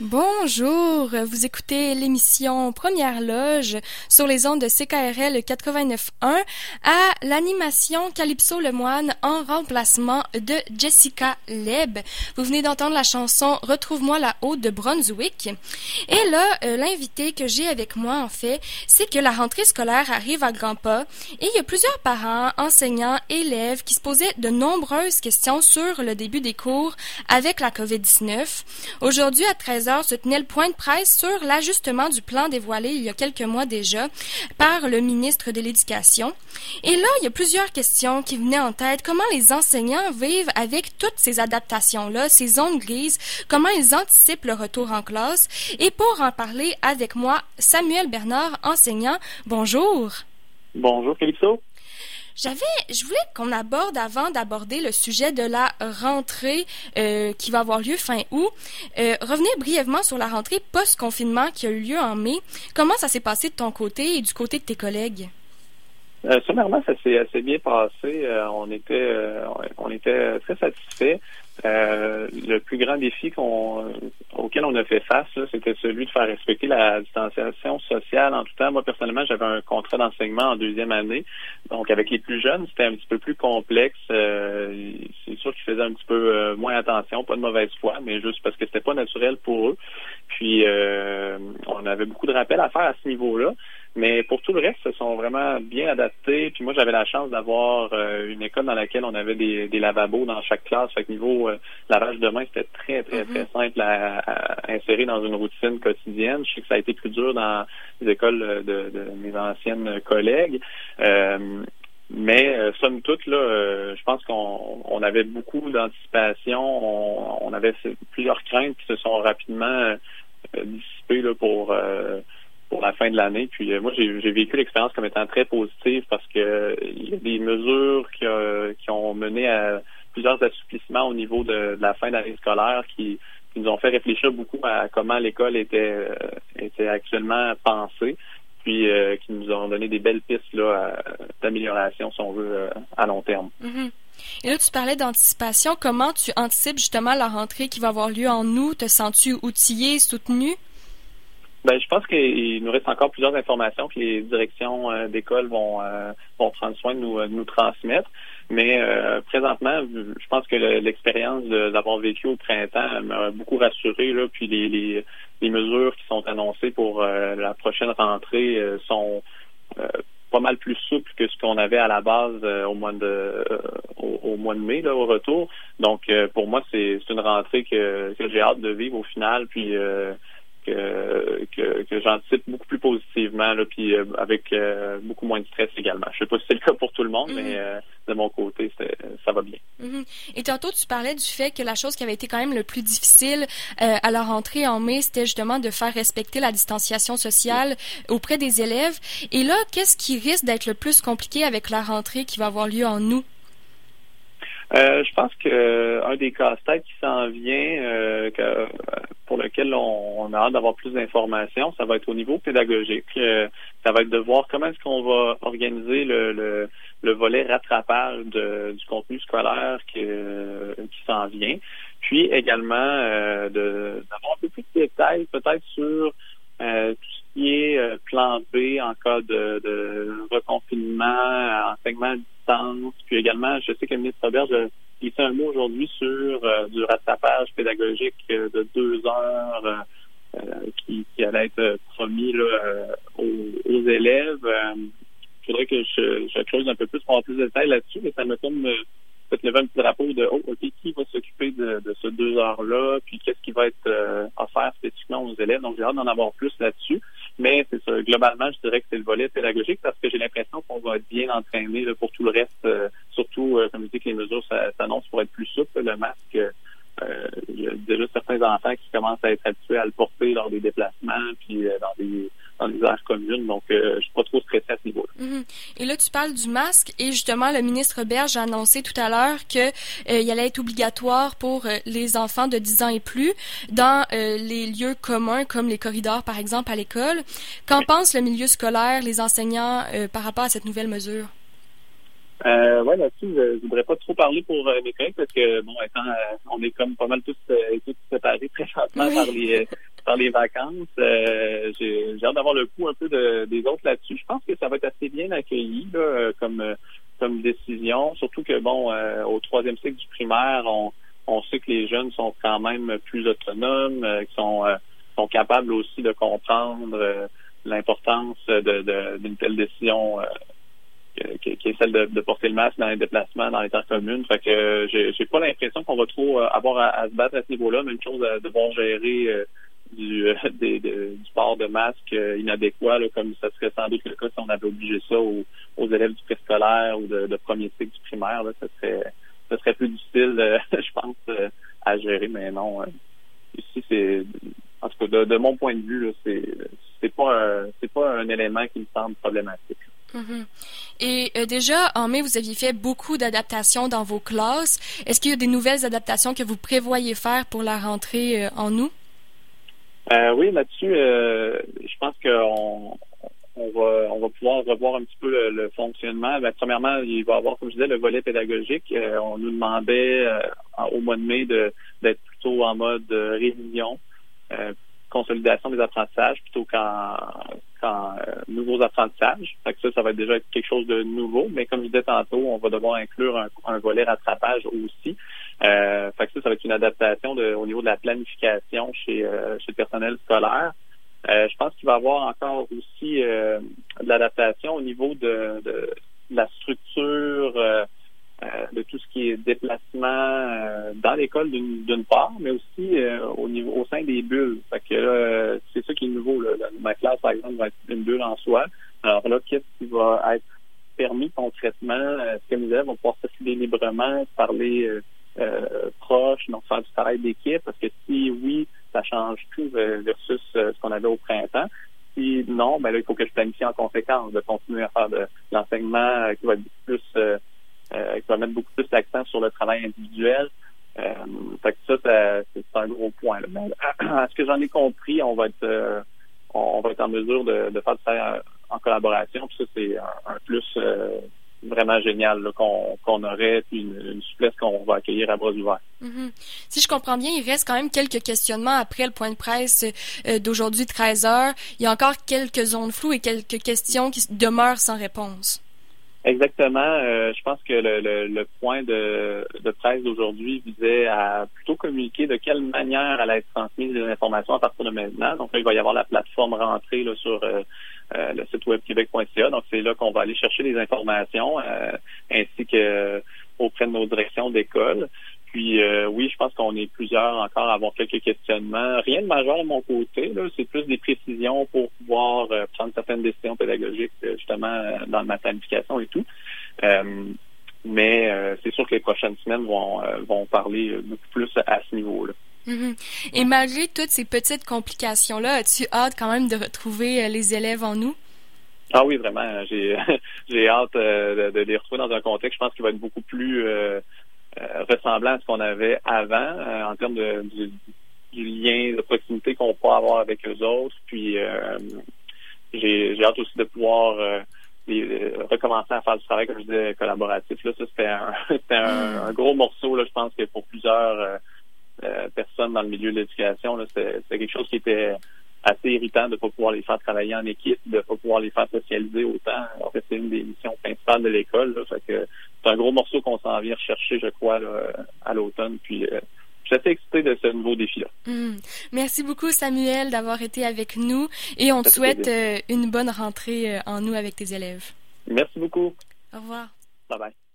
Bonjour, vous écoutez l'émission Première Loge sur les ondes de CKRL 89.1 à l'animation Calypso Lemoine en remplacement de Jessica Leb. Vous venez d'entendre la chanson Retrouve-moi la haute de Brunswick. Et là, euh, l'invité que j'ai avec moi, en fait, c'est que la rentrée scolaire arrive à grands pas et il y a plusieurs parents, enseignants, élèves qui se posaient de nombreuses questions sur le début des cours avec la COVID-19. Aujourd'hui, à 13 se tenait le point de presse sur l'ajustement du plan dévoilé il y a quelques mois déjà par le ministre de l'Éducation. Et là, il y a plusieurs questions qui venaient en tête. Comment les enseignants vivent avec toutes ces adaptations-là, ces zones grises? Comment ils anticipent le retour en classe? Et pour en parler avec moi, Samuel Bernard, enseignant. Bonjour. Bonjour, Calypso. J'avais, je voulais qu'on aborde avant d'aborder le sujet de la rentrée euh, qui va avoir lieu fin août. Euh, revenir brièvement sur la rentrée post-confinement qui a eu lieu en mai. Comment ça s'est passé de ton côté et du côté de tes collègues? Euh, sommairement, ça s'est assez bien passé. Euh, on était euh, on était très satisfaits. Le plus grand défi qu'on auquel on a fait face, c'était celui de faire respecter la distanciation sociale en tout temps. Moi, personnellement, j'avais un contrat d'enseignement en deuxième année. Donc, avec les plus jeunes, c'était un petit peu plus complexe. c'est sûr qu'ils faisaient un petit peu moins attention, pas de mauvaise foi, mais juste parce que c'était pas naturel pour eux. Puis, on avait beaucoup de rappels à faire à ce niveau-là. Mais pour tout le reste, se sont vraiment bien adaptés. Puis moi, j'avais la chance d'avoir euh, une école dans laquelle on avait des, des lavabos dans chaque classe. Fait que niveau euh, lavage de main, c'était très, très, très mm-hmm. simple à, insérer dans une routine quotidienne. Je sais que ça a été plus dur dans les écoles de, de mes anciennes collègues. Euh, mais somme toute, là, je pense qu'on on avait beaucoup d'anticipation. On, on, avait plusieurs craintes qui se sont rapidement dissipées là, pour pour la de l'année. Puis euh, moi, j'ai vécu l'expérience comme étant très positive parce que il y a des mesures qui, qui ont mené à plusieurs assouplissements au niveau de, la fin d'année scolaire qui, nous ont fait réfléchir beaucoup à comment l'école était, euh, actuellement pensée, puis euh, qui nous ont donné des belles pistes d'amélioration, si on veut, à long terme. Mm-hmm. Et là, tu parlais d'anticipation. Comment tu anticipes justement la rentrée qui va avoir lieu en août? Te sens-tu outillé, soutenu? Ben, je pense qu'il nous reste encore plusieurs informations que les directions euh, d'école vont, euh, vont prendre soin de nous, nous transmettre. Mais euh, présentement, je pense que l'expérience d'avoir vécu au printemps m'a beaucoup rassuré. Là, puis les, les, les, mesures qui sont annoncées pour la prochaine rentrée sont pas mal plus souples que ce qu'on avait à la base au mois de au, mois de mai là, au retour. Donc pour moi, c'est une rentrée que, que j'ai hâte de vivre au final. Puis que, que, que j'anticipe beaucoup plus positivement, là, puis euh, avec euh, beaucoup moins de stress également. Je sais pas si c'est le cas pour tout le monde, mais mhm. euh, de mon côté, ça va bien. Mhm. Et tantôt, tu parlais du fait que la chose qui avait été quand même le plus difficile à la rentrée en mai, c'était justement de faire respecter la distanciation sociale auprès des élèves. Et là, qu'est-ce qui risque d'être le plus compliqué avec la rentrée qui va avoir lieu en août? Euh, je pense que euh, un des casse-têtes qui s'en vient, euh, que, pour lequel on, a hâte d'avoir plus d'informations, ça va être au niveau pédagogique. ça va être de voir comment est-ce qu'on va organiser le, le, le volet rattrapage du contenu scolaire qui, qui s'en vient. Puis également de d'avoir un peu plus de détails peut-être sur tout ce qui est plan B en cas de, de reconfinement, enseignement puis également, je sais que le ministre Robert a fait un mot aujourd'hui sur euh, du rattrapage pédagogique euh, de deux heures euh, qui, allait être promis aux, élèves. Il faudrait que je, je, creuse un peu plus pour avoir plus de détails là-dessus, mais ça me comme peut-être lever un petit drapeau de oh, OK, qui va s'occuper de, de ce deux heures-là, puis qu'est-ce qui va être offert spécifiquement aux élèves. Donc, j'ai hâte d'en avoir plus là-dessus. Mais c'est ça, globalement, je dirais que c'est le volet pédagogique parce que j'ai l'impression qu'on va être bien entraîné pour tout le reste, euh, surtout, euh, comme je dis, que les mesures s'annoncent pour être plus souple. Le masque, euh, il y a déjà certains enfants qui commencent à être habitués à le porter lors des déplacements, puis dans des dans les aires communes. Donc, euh, je suis pas trop stressé à ce niveau-là. Mhm. Et là, tu parles du masque et justement, le ministre Berge a annoncé tout à l'heure que euh, il allait être obligatoire pour euh, les enfants de 10 ans et plus dans les lieux communs comme les corridors, par exemple, à l'école. Qu'en pense le milieu scolaire, les enseignants par rapport à cette nouvelle mesure? Euh, ouais, là-dessus, je, ne voudrais pas trop parler pour mes collègues parce que, bon, étant, on est comme pas mal tous, tous séparés présentement par les par les vacances. j'ai hâte d'avoir le coup un peu de, des autres là-dessus. Je pense que ça va être assez bien accueilli comme comme décision, surtout que bon, au troisième cycle du primaire, on, on sait que les jeunes sont quand même plus autonomes, qui sont sont capables aussi de comprendre l'importance d'une de, telle décision qui, est celle de, porter le masque dans les déplacements dans les terres communes. Fait que euh, j'ai, pas l'impression qu'on va trop euh, avoir à, se battre à ce niveau-là. Même chose à devoir gérer euh, du, des, du port de masque inadéquat, comme ça serait sans doute le cas si on avait obligé ça aux, élèves du préscolaire ou de, premier cycle du primaire. Là, ça serait ça serait plus difficile, je pense, à gérer, mais non. ici, c'est en tout cas de, mon point de vue, là, c'est c'est pas c'est pas un élément qui me semble problématique. Mhm. Et euh, déjà, en mai, vous aviez fait beaucoup d'adaptations dans vos classes. Est-ce qu'il y a des nouvelles adaptations que vous prévoyez faire pour la rentrée euh, en août? Euh, oui, là-dessus, je pense qu'on on va, on va pouvoir revoir un petit peu le, fonctionnement. Ben, premièrement, il va y avoir, comme je disais, le volet pédagogique. on nous demandait au mois de mai d'être plutôt en mode révision consolidation des apprentissages plutôt qu'en nouveaux apprentissages. Ça, va être déjà quelque chose de nouveau. Mais comme je disais tantôt, on va devoir inclure un, volet rattrapage aussi. Euh, fait que ça, ça va être une adaptation au niveau de la planification chez, euh, le personnel scolaire. Euh, je pense qu'il va y avoir encore aussi de l'adaptation au niveau de, la structure de tout ce qui est déplacement dans l'école d'une part, mais aussi au niveau au sein des bulles. Fait que c'est ça qui est nouveau. Là. Ma classe, par exemple, va être une bulle en Alors là, qu'est-ce qui va être permis concrètement? Est-ce que les élèves vont pouvoir circuler librement, parler proche, donc faire du travail d'équipe? Parce que si oui, ça change tout versus ce qu'on avait au printemps. Si non, ben là, il faut que je planifie en conséquence de continuer à faire de l'enseignement qui va être plus euh, qui va mettre beaucoup plus l'accent sur le travail individuel. Euh, fait que ça, c'est un gros point. À ce que j'en ai compris, on va être euh, on va être en mesure de, de faire du travail en, collaboration. Puis ça, c'est un, plus euh, vraiment génial qu'on aurait, puis une, souplesse qu'on va accueillir à bras ouverts. Mm-hmm. Si je comprends bien, il reste quand même quelques questionnements après le point de presse d'aujourd'hui 13 heures. Il y a encore quelques zones floues et quelques questions qui demeurent sans réponse. Exactement. Euh, je pense que le, le, le point de, de presse d'aujourd'hui visait à plutôt communiquer de quelle manière elle être transmise les informations à partir de maintenant. Donc là, il va y avoir la plateforme rentrée là, sur euh, euh, le site web québec.ca. Donc c'est là qu'on va aller chercher les informations ainsi que auprès de nos directions d'école. Puis euh, oui, je pense qu'on est plusieurs encore à avoir quelques questionnements. Rien de majeur de mon côté, là, c'est plus des précisions pour pouvoir euh, prendre certaines décisions pédagogiques euh, justement dans ma planification et tout. mais c'est sûr que les prochaines semaines vont, vont parler beaucoup plus à ce niveau-là. Mm-hmm. Et malgré toutes ces petites complications-là, as-tu hâte quand même de retrouver les élèves en nous? Ah oui, vraiment. J'ai j'ai hâte de, de, les retrouver dans un contexte, je pense, qu'il va être beaucoup plus ressemblant à ce qu'on avait avant euh, en termes de, du, lien de proximité qu'on peut avoir avec eux autres. Puis euh, j'ai, hâte aussi de pouvoir recommencer à faire du travail, comme je disais, collaboratif. Là, ça, c'était un, un, un, gros morceau, là, je pense que pour plusieurs personnes dans le milieu de l'éducation, c'était, quelque chose qui était assez irritant de ne pas pouvoir les faire travailler en équipe, de ne pas pouvoir les faire socialiser autant. En fait, c'est une des missions principales de l'école. Que c'est un gros morceau qu'on s'en vient rechercher, je crois, à l'automne. Puis euh, je suis assez excité de ce nouveau défi-là. Hmm. Merci beaucoup, Samuel, d'avoir été avec nous et on te souhaite euh, une bonne rentrée euh, en nous avec tes élèves. Merci beaucoup. Au revoir. Bye bye.